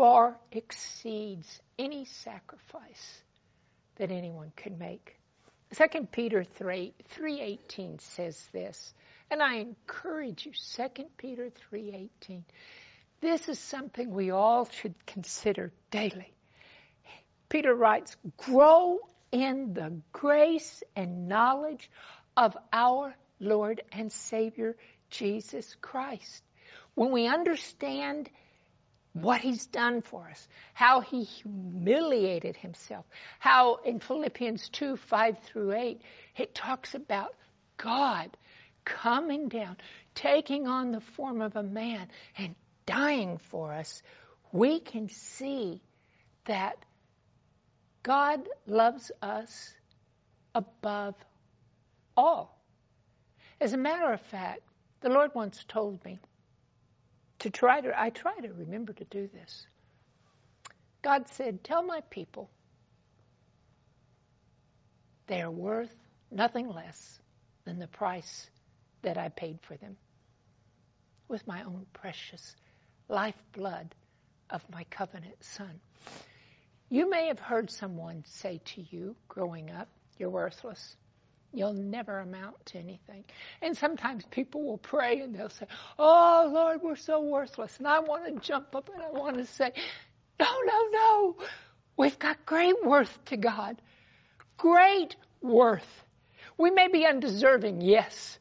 far exceeds any sacrifice that anyone could make. 2 Peter 3 3:18 says this, and I encourage you 2 Peter 3:18. This is something we all should consider daily. Peter writes, "Grow in the grace and knowledge of our Lord and Savior Jesus Christ." When we understand what he's done for us, how he humiliated himself, how in Philippians 2 5 through 8, it talks about God coming down, taking on the form of a man, and dying for us. We can see that God loves us above all. As a matter of fact, the Lord once told me to try to, I try to remember to do this. God said, Tell my people they are worth nothing less than the price that I paid for them with my own precious lifeblood of my covenant son. You may have heard someone say to you growing up, You're worthless. You'll never amount to anything. And sometimes people will pray and they'll say, Oh, Lord, we're so worthless. And I want to jump up and I want to say, No, no, no. We've got great worth to God. Great worth. We may be undeserving, yes.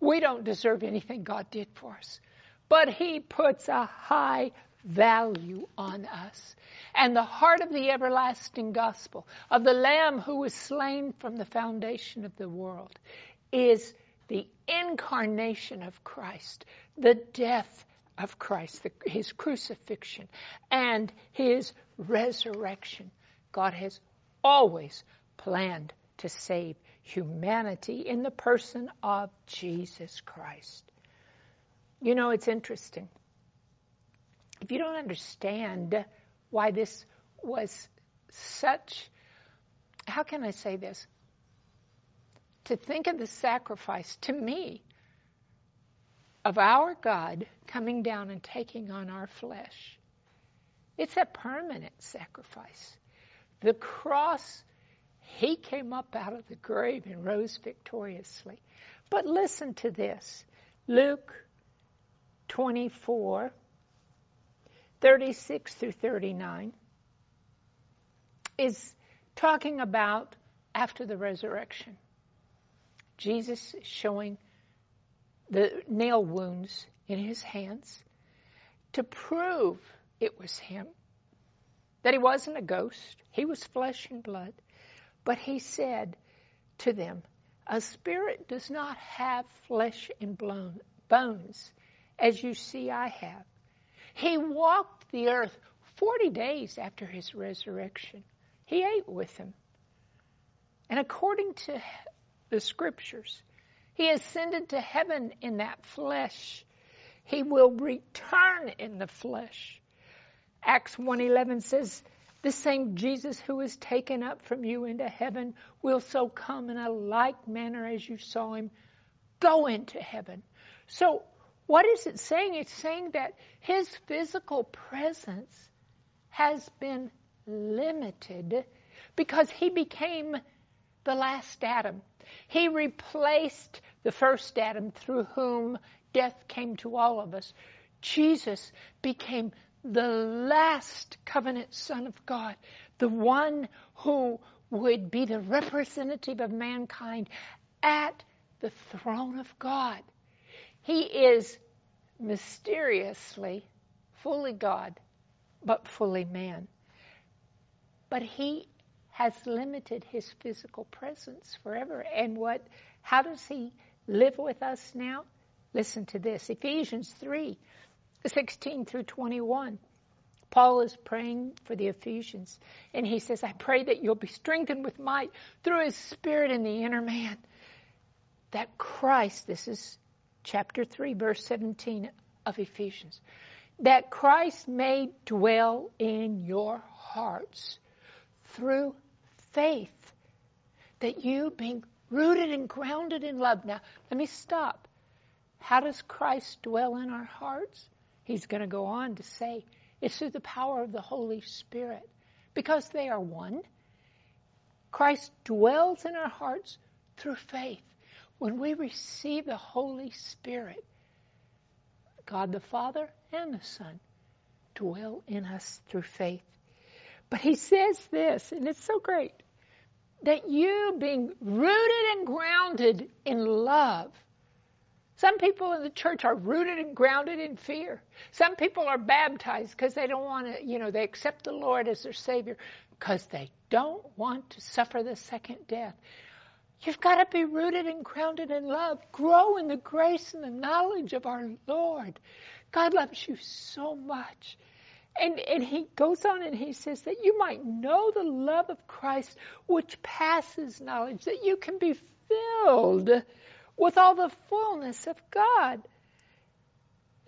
We don't deserve anything God did for us. But He puts a high value on us and the heart of the everlasting gospel of the Lamb who was slain from the foundation of the world is the incarnation of Christ, the death of Christ, the, his crucifixion, and his resurrection. God has always planned to save humanity in the person of Jesus Christ. You know, it's interesting. If you don't understand why this was such, how can I say this? To think of the sacrifice to me of our God coming down and taking on our flesh. It's a permanent sacrifice. The cross, he came up out of the grave and rose victoriously. But listen to this Luke 24 36 through 39 is talking about after the resurrection. Jesus showing the nail wounds in his hands to prove it was him. That he wasn't a ghost, he was flesh and blood. But he said to them, A spirit does not have flesh and bones, as you see I have. He walked the earth 40 days after his resurrection. He ate with them. And according to the scriptures, he ascended to heaven in that flesh. He will return in the flesh. Acts 1:11 says, "The same Jesus who was taken up from you into heaven will so come in a like manner as you saw him go into heaven." So what is it saying? It's saying that his physical presence has been limited because he became the last Adam. He replaced the first Adam through whom death came to all of us. Jesus became the last covenant Son of God, the one who would be the representative of mankind at the throne of God. He is mysteriously fully God, but fully man. But he has limited his physical presence forever. And what, how does he live with us now? Listen to this Ephesians 3 16 through 21. Paul is praying for the Ephesians, and he says, I pray that you'll be strengthened with might through his spirit in the inner man. That Christ, this is chapter 3, verse 17 of Ephesians, that Christ may dwell in your hearts through faith, that you being rooted and grounded in love. Now, let me stop. How does Christ dwell in our hearts? He's going to go on to say, It's through the power of the Holy Spirit. Because they are one, Christ dwells in our hearts through faith. When we receive the Holy Spirit, God the Father and the Son dwell in us through faith. But he says this, and it's so great, that you being rooted and grounded in love. Some people in the church are rooted and grounded in fear. Some people are baptized because they don't want to, you know, they accept the Lord as their Savior because they don't want to suffer the second death. You've got to be rooted and grounded in love. Grow in the grace and the knowledge of our Lord. God loves you so much. And, and he goes on and he says that you might know the love of Christ which passes knowledge, that you can be filled with all the fullness of God.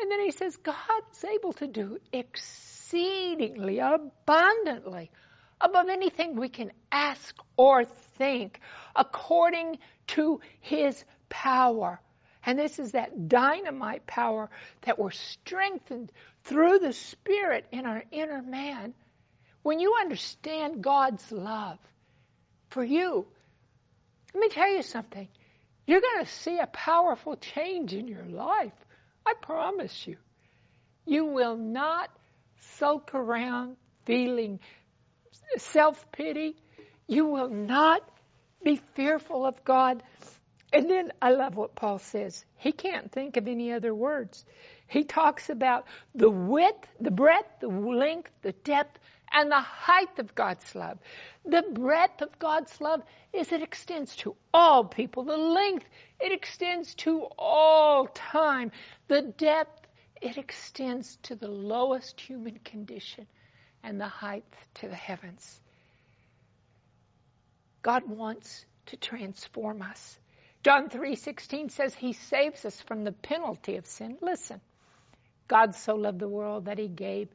And then he says, God's able to do exceedingly abundantly above anything we can ask or think, according to his power. And this is that dynamite power that we're strengthened through the Spirit in our inner man. When you understand God's love for you, let me tell you something. You're going to see a powerful change in your life. I promise you. You will not sulk around feeling self pity. You will not be fearful of God. And then I love what Paul says. He can't think of any other words. He talks about the width, the breadth, the length, the depth, and the height of God's love. The breadth of God's love is it extends to all people. The length, it extends to all time. The depth, it extends to the lowest human condition and the height to the heavens. God wants to transform us. John 3:16 says he saves us from the penalty of sin. Listen. God so loved the world that he gave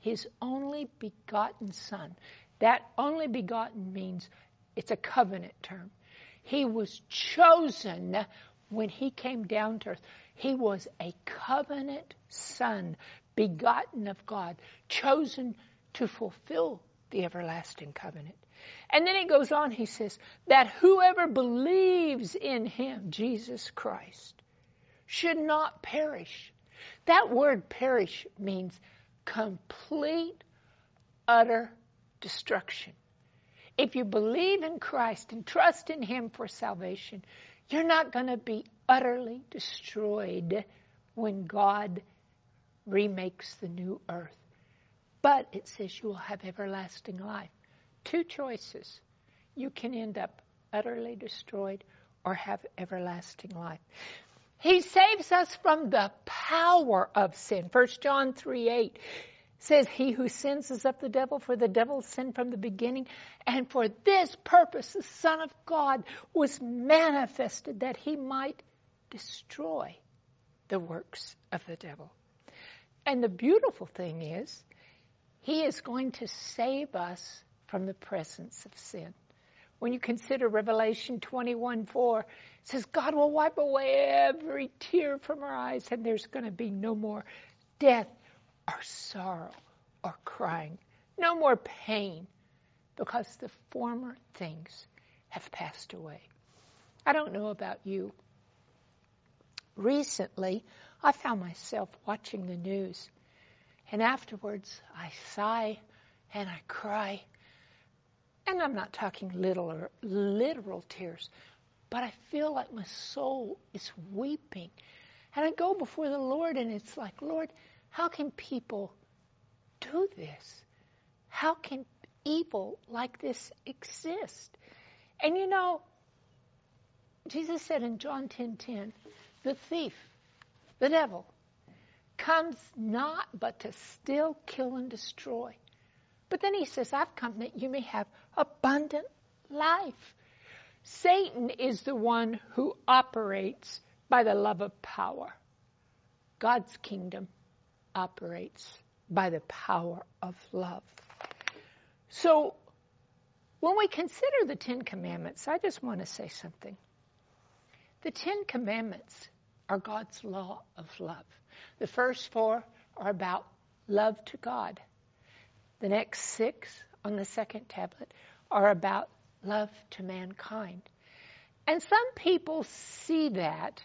his only begotten son. That only begotten means it's a covenant term. He was chosen when he came down to earth. He was a covenant son, begotten of God, chosen to fulfill the everlasting covenant. And then he goes on, he says, that whoever believes in him, Jesus Christ, should not perish. That word perish means complete, utter destruction. If you believe in Christ and trust in Him for salvation, you're not going to be utterly destroyed when God remakes the new earth. But it says you will have everlasting life. Two choices. You can end up utterly destroyed or have everlasting life. He saves us from the power of sin. 1 John 3 8 says, He who sins is of the devil, for the devil sinned from the beginning. And for this purpose, the Son of God was manifested that he might destroy the works of the devil. And the beautiful thing is, he is going to save us from the presence of sin. When you consider Revelation 21 4, it says, God will wipe away every tear from our eyes, and there's going to be no more death or sorrow or crying, no more pain, because the former things have passed away. I don't know about you. Recently, I found myself watching the news and afterwards, I sigh and I cry. And I'm not talking little or literal tears, but I feel like my soul is weeping. And I go before the Lord and it's like, Lord, how can people do this? How can evil like this exist? And you know, Jesus said in John 10:10, 10, 10, the thief, the devil, comes not but to steal, kill, and destroy. But then he says, I've come that you may have abundant life. Satan is the one who operates by the love of power. God's kingdom operates by the power of love. So, when we consider the Ten Commandments, I just want to say something. The Ten Commandments are God's law of love. The first four are about love to God. The next six on the second tablet are about love to mankind. And some people see that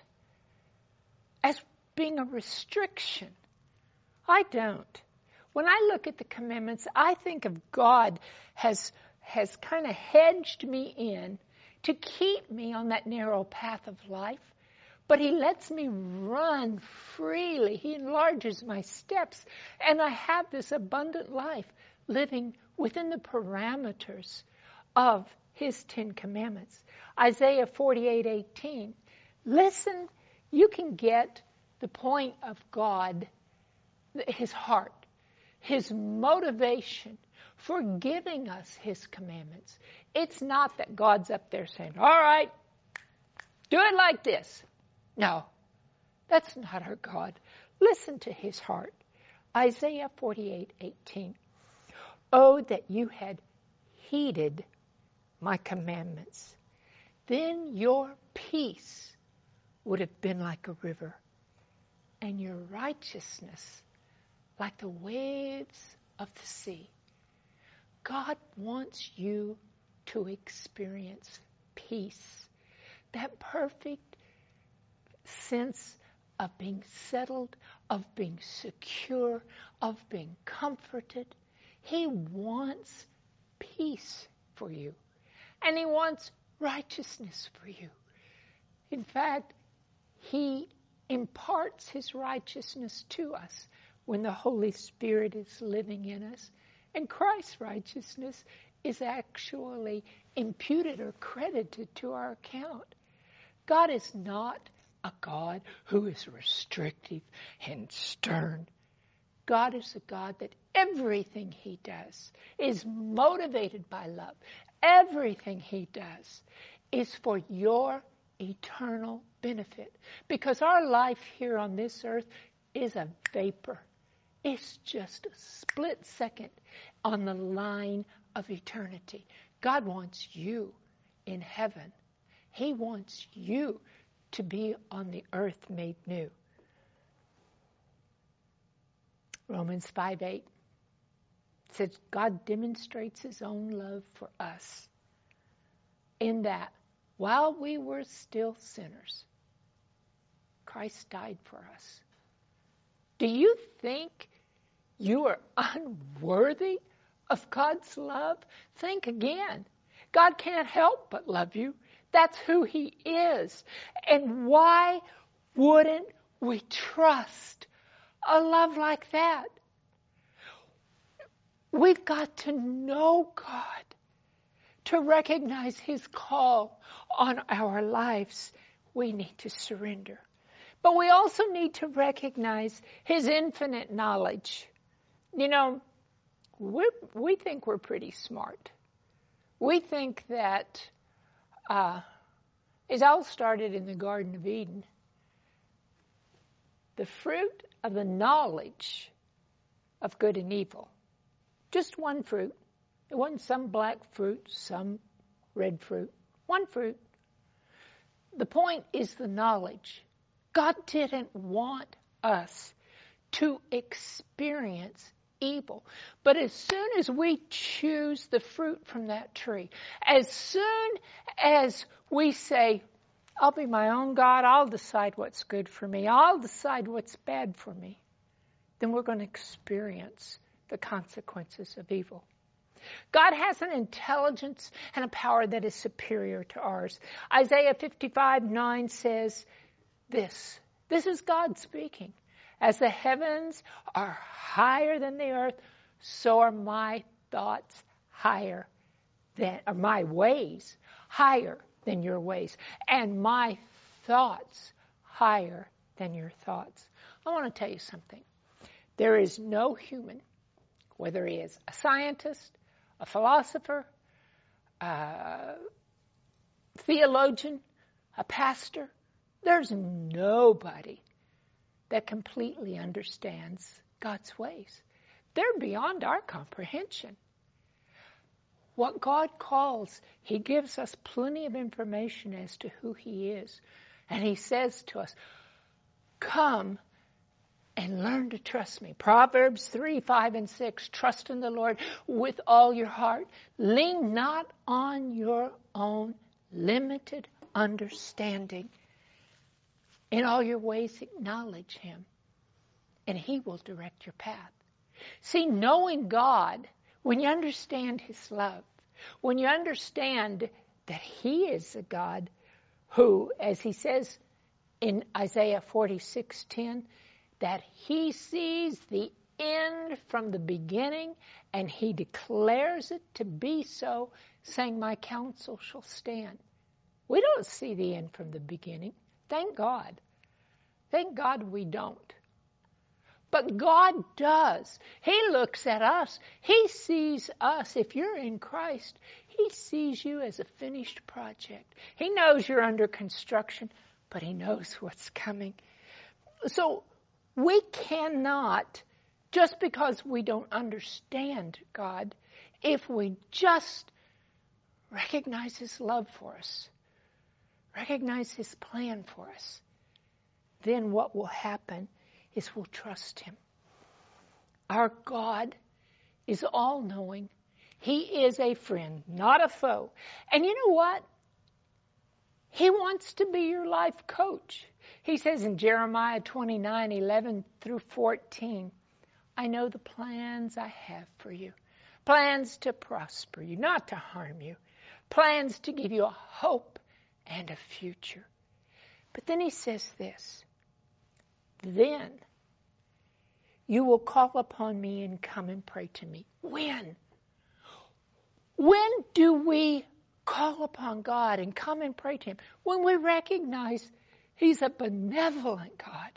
as being a restriction. I don't. When I look at the commandments, I think of God has has kind of hedged me in to keep me on that narrow path of life, but He lets me run freely. He enlarges my steps, and I have this abundant life living within the parameters of His Ten Commandments. Isaiah 48:18. Listen, you can get the point of God, His heart, His motivation for giving us His commandments. It's not that God's up there saying, all right, do it like this. No, that's not our God. Listen to His heart. Isaiah 48:18. Oh, that you had heeded my commandments. Then your peace would have been like a river, and your righteousness like the waves of the sea. God wants you to experience peace, that perfect sense of being settled, of being secure, of being comforted. He wants peace for you, and He wants righteousness for you. In fact, He imparts His righteousness to us when the Holy Spirit is living in us. And Christ's righteousness is actually imputed or credited to our account. God is not a God who is restrictive and stern. God is a God that everything He does is motivated by love. Everything He does is for your eternal benefit. Because our life here on this earth is a vapor. It's just a split second on the line of eternity. God wants you in heaven. He wants you to be on the earth made new. Romans 5 8 says God demonstrates his own love for us in that while we were still sinners, Christ died for us. Do you think you are unworthy of God's love? Think again. God can't help but love you. That's who He is. And why wouldn't we trust a love like that? We've got to know God to recognize His call on our lives. We need to surrender. But we also need to recognize His infinite knowledge. You know, we we think we're pretty smart. We think that uh, it all started in the Garden of Eden. The fruit of the knowledge of good and evil. Just one fruit. It wasn't some black fruit, some red fruit. One fruit. The point is the knowledge. God didn't want us to experience evil. But as soon as we choose the fruit from that tree, as soon as we say, I'll be my own God, I'll decide what's good for me, I'll decide what's bad for me, then we're going to experience the consequences of evil. God has an intelligence and a power that is superior to ours. Isaiah 55 9 says this. This is God speaking. As the heavens are higher than the earth, so are my thoughts higher than, or my ways higher than your ways, and my thoughts higher than your thoughts. I want to tell you something. There is no human, whether he is a scientist, a philosopher, a theologian, a pastor, there's nobody that completely understands God's ways. They're beyond our comprehension. What God calls, He gives us plenty of information as to who He is. And He says to us, Come and learn to trust me. Proverbs 3, 5, and 6. Trust in the Lord with all your heart. Lean not on your own limited understanding. In all your ways, acknowledge Him, and He will direct your path. See, knowing God, when you understand His love, when you understand that He is a God who, as He says in Isaiah 46:10, that He sees the end from the beginning and He declares it to be so, saying, My counsel shall stand. We don't see the end from the beginning. Thank God. Thank God we don't. But God does. He looks at us. He sees us. If you're in Christ, He sees you as a finished project. He knows you're under construction, but He knows what's coming. So we cannot, just because we don't understand God, if we just recognize His love for us, recognize His plan for us, then what will happen is we'll trust Him. Our God is all knowing. He is a friend, not a foe. And you know what? He wants to be your life coach. He says in Jeremiah 29 11 through 14, I know the plans I have for you plans to prosper you, not to harm you, plans to give you a hope and a future. But then he says this then you will call upon me and come and pray to me. When? When do we call upon God and come and pray to Him? When we recognize He's a benevolent God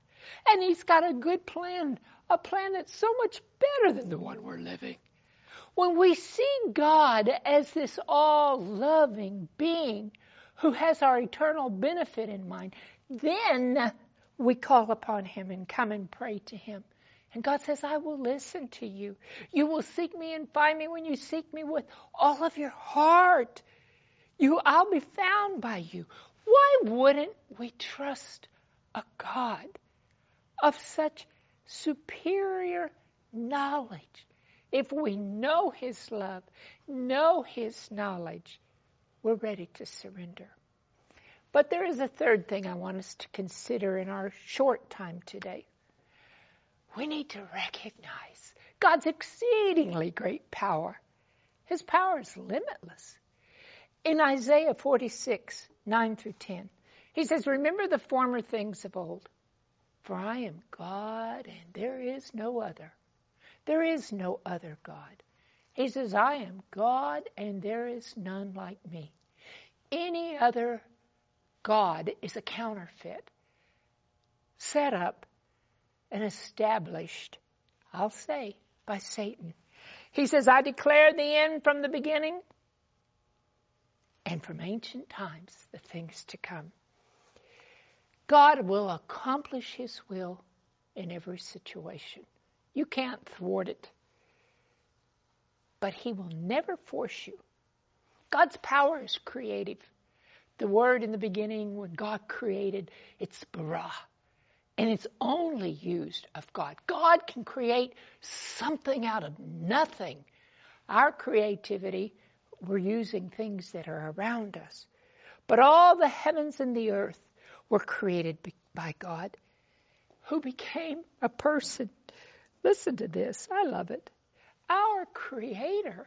and He's got a good plan, a plan that's so much better than the one we're living. When we see God as this all loving being who has our eternal benefit in mind, then we call upon Him and come and pray to Him. And God says, I will listen to you. You will seek me and find me when you seek me with all of your heart. You, I'll be found by you. Why wouldn't we trust a God of such superior knowledge? If we know His love, know His knowledge, we're ready to surrender. But there is a third thing I want us to consider in our short time today. We need to recognize God's exceedingly great power. His power is limitless. In Isaiah 46, 9 through 10, he says, Remember the former things of old, for I am God and there is no other. There is no other God. He says, I am God and there is none like me. Any other God is a counterfeit set up and established, I'll say, by Satan. He says, I declare the end from the beginning and from ancient times the things to come. God will accomplish His will in every situation. You can't thwart it. But He will never force you. God's power is creative. The word in the beginning, when God created, it's bara. And it's only used of God. God can create something out of nothing. Our creativity, we're using things that are around us. But all the heavens and the earth were created by God, who became a person. Listen to this. I love it. Our Creator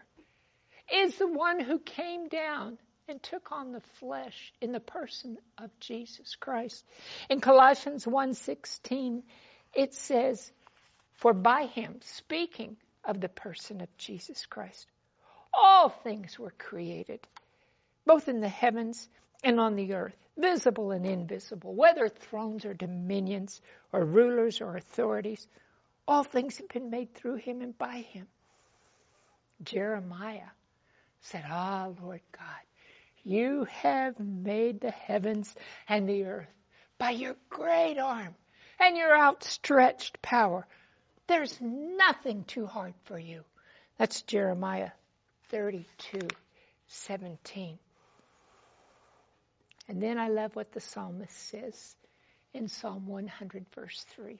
is the one who came down and took on the flesh in the person of Jesus Christ. In Colossians 1:16 it says for by him speaking of the person of Jesus Christ all things were created both in the heavens and on the earth visible and invisible whether thrones or dominions or rulers or authorities all things have been made through him and by him Jeremiah said ah Lord God you have made the heavens and the earth by your great arm and your outstretched power. There's nothing too hard for you. That's Jeremiah 32, 17. And then I love what the psalmist says in Psalm 100, verse 3.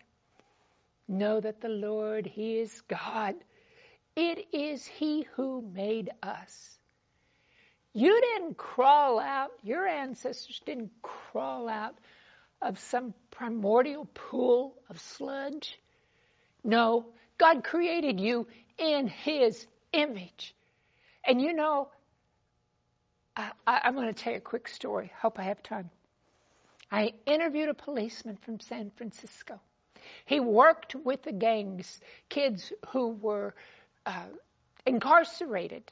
Know that the Lord, He is God. It is He who made us. You didn't crawl out, your ancestors didn't crawl out of some primordial pool of sludge. No, God created you in His image. And you know, I, am going to tell you a quick story. Hope I have time. I interviewed a policeman from San Francisco. He worked with the gangs, kids who were uh, incarcerated.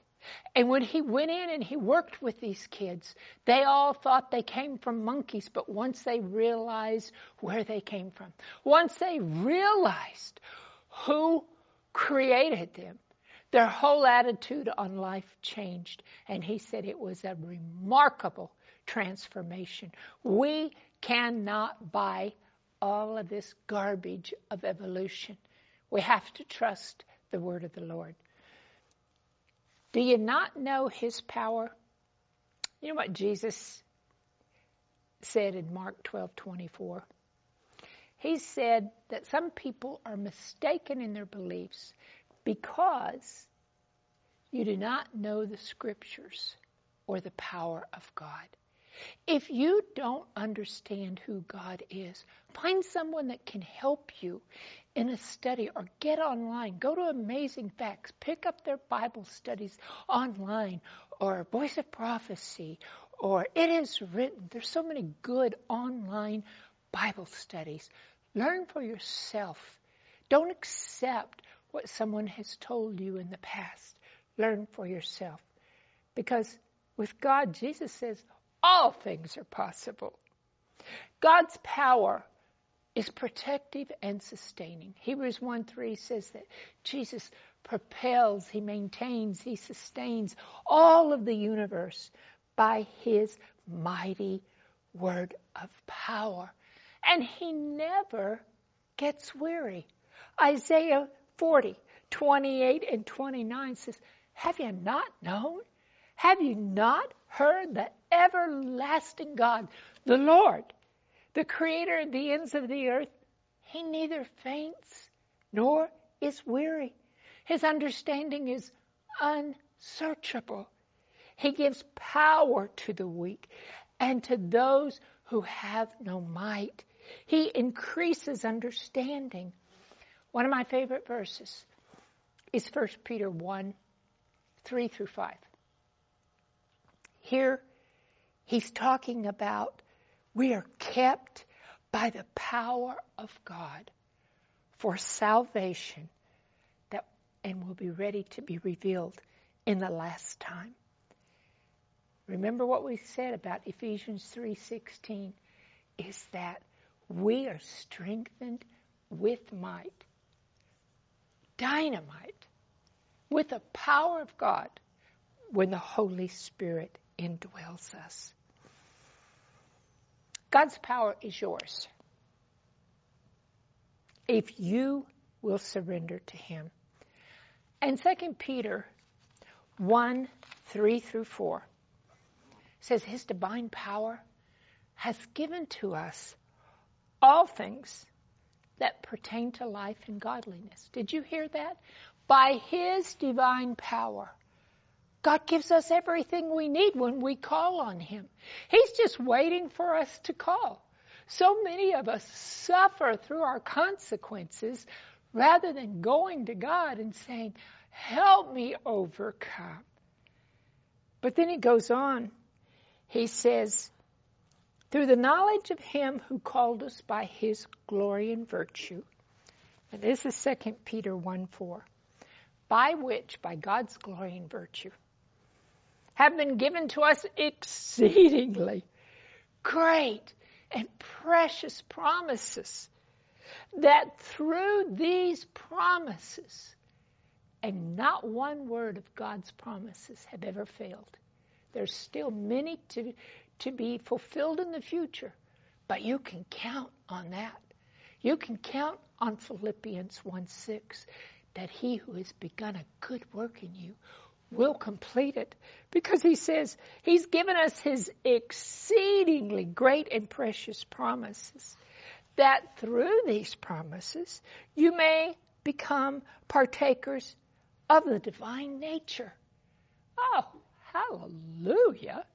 And when he went in and he worked with these kids, they all thought they came from monkeys, but once they realized where they came from, once they realized who created them, their whole attitude on life changed. And he said it was a remarkable transformation. We cannot buy all of this garbage of evolution. We have to trust the word of the Lord. Do you not know his power? You know what Jesus said in Mark 12:24? He said that some people are mistaken in their beliefs because you do not know the scriptures or the power of God. If you don't understand who God is, find someone that can help you in a study or get online. Go to Amazing Facts, pick up their Bible studies online or Voice of Prophecy or It Is Written. There's so many good online Bible studies. Learn for yourself. Don't accept what someone has told you in the past. Learn for yourself. Because with God, Jesus says, all things are possible. God's power is protective and sustaining. Hebrews 1 3 says that Jesus propels, he maintains, he sustains all of the universe by his mighty word of power. And he never gets weary. Isaiah 40, 28 and 29 says, Have you not known? Have you not heard the everlasting God, the Lord, the creator of the ends of the earth? He neither faints nor is weary. His understanding is unsearchable. He gives power to the weak and to those who have no might. He increases understanding. One of my favorite verses is 1 Peter 1 3 through 5. Here, he's talking about we are kept by the power of God for salvation that and will be ready to be revealed in the last time. Remember what we said about Ephesians 3:16 is that we are strengthened with might dynamite with the power of God when the Holy Spirit indwells us. God's power is yours if you will surrender to Him. And 2 Peter 1 3 through 4 says, His divine power has given to us all things that pertain to life and godliness. Did you hear that? By His divine power. God gives us everything we need when we call on Him. He's just waiting for us to call. So many of us suffer through our consequences rather than going to God and saying, Help me overcome. But then he goes on. He says, through the knowledge of him who called us by his glory and virtue. And this is 2 Peter 1 4. By which, by God's glory and virtue, have been given to us exceedingly great and precious promises. That through these promises, and not one word of God's promises have ever failed. There's still many to to be fulfilled in the future. But you can count on that. You can count on Philippians 1 6 that he who has begun a good work in you will complete it. Because he says he's given us his exceedingly great and precious promises that through these promises you may become partakers of the divine nature. Oh, hallelujah.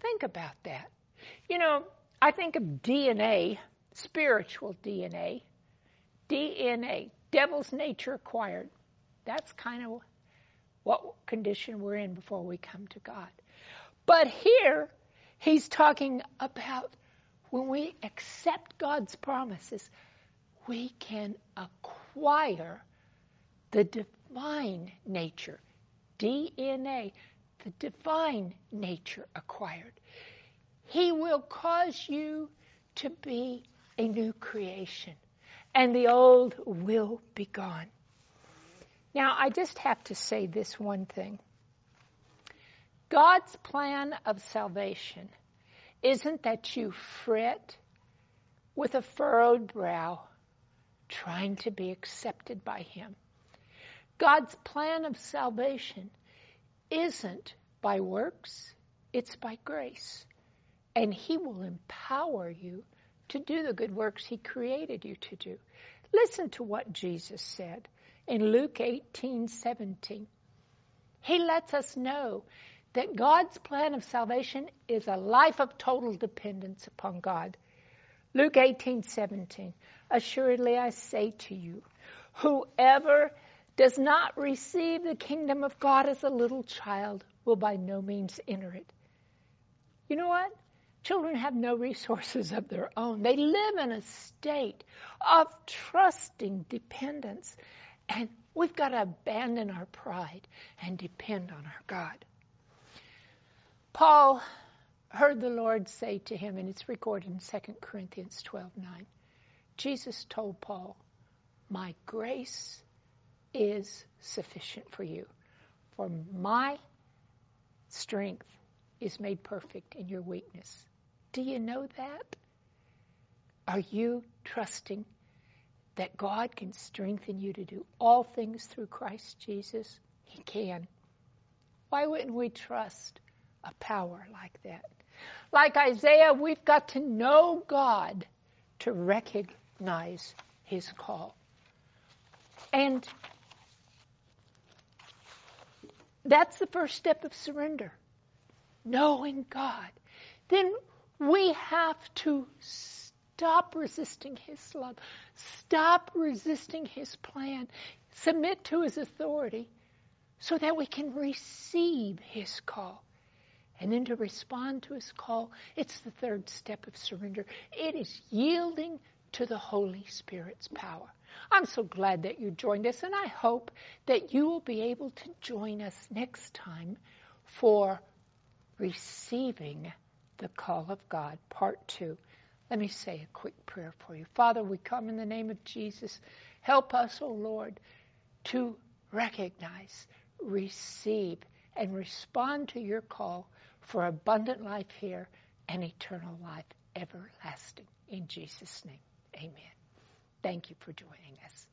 Think about that. You know, I think of DNA, spiritual DNA, DNA, devil's nature acquired. That's kind of what condition we're in before we come to God. But here, he's talking about when we accept God's promises, we can acquire the divine nature, DNA, the divine nature acquired. He will cause you to be a new creation, and the old will be gone. Now, I just have to say this one thing God's plan of salvation isn't that you fret with a furrowed brow trying to be accepted by Him. God's plan of salvation isn't by works, it's by grace. And He will empower you to do the good works He created you to do. Listen to what Jesus said in Luke 18 17. He lets us know that God's plan of salvation is a life of total dependence upon God. Luke 18:17 Assuredly I say to you whoever does not receive the kingdom of God as a little child will by no means enter it. You know what? Children have no resources of their own. They live in a state of trusting dependence. And we've got to abandon our pride and depend on our God. Paul heard the Lord say to him, and it's recorded in 2 Corinthians 12 9. Jesus told Paul, My grace is sufficient for you, for my strength is made perfect in your weakness. Do you know that? Are you trusting that God can strengthen you to do all things through Christ Jesus? He can. Why wouldn't we trust a power like that. Like Isaiah, we've got to know God to recognize his call. And that's the first step of surrender knowing God. Then we have to stop resisting his love, stop resisting his plan, submit to his authority so that we can receive his call. And then to respond to his call, it's the third step of surrender. It is yielding to the Holy Spirit's power. I'm so glad that you joined us, and I hope that you will be able to join us next time for receiving the call of God, part two. Let me say a quick prayer for you. Father, we come in the name of Jesus. Help us, O oh Lord, to recognize, receive, and respond to your call for abundant life here and eternal life everlasting. In Jesus' name, amen. Thank you for joining us.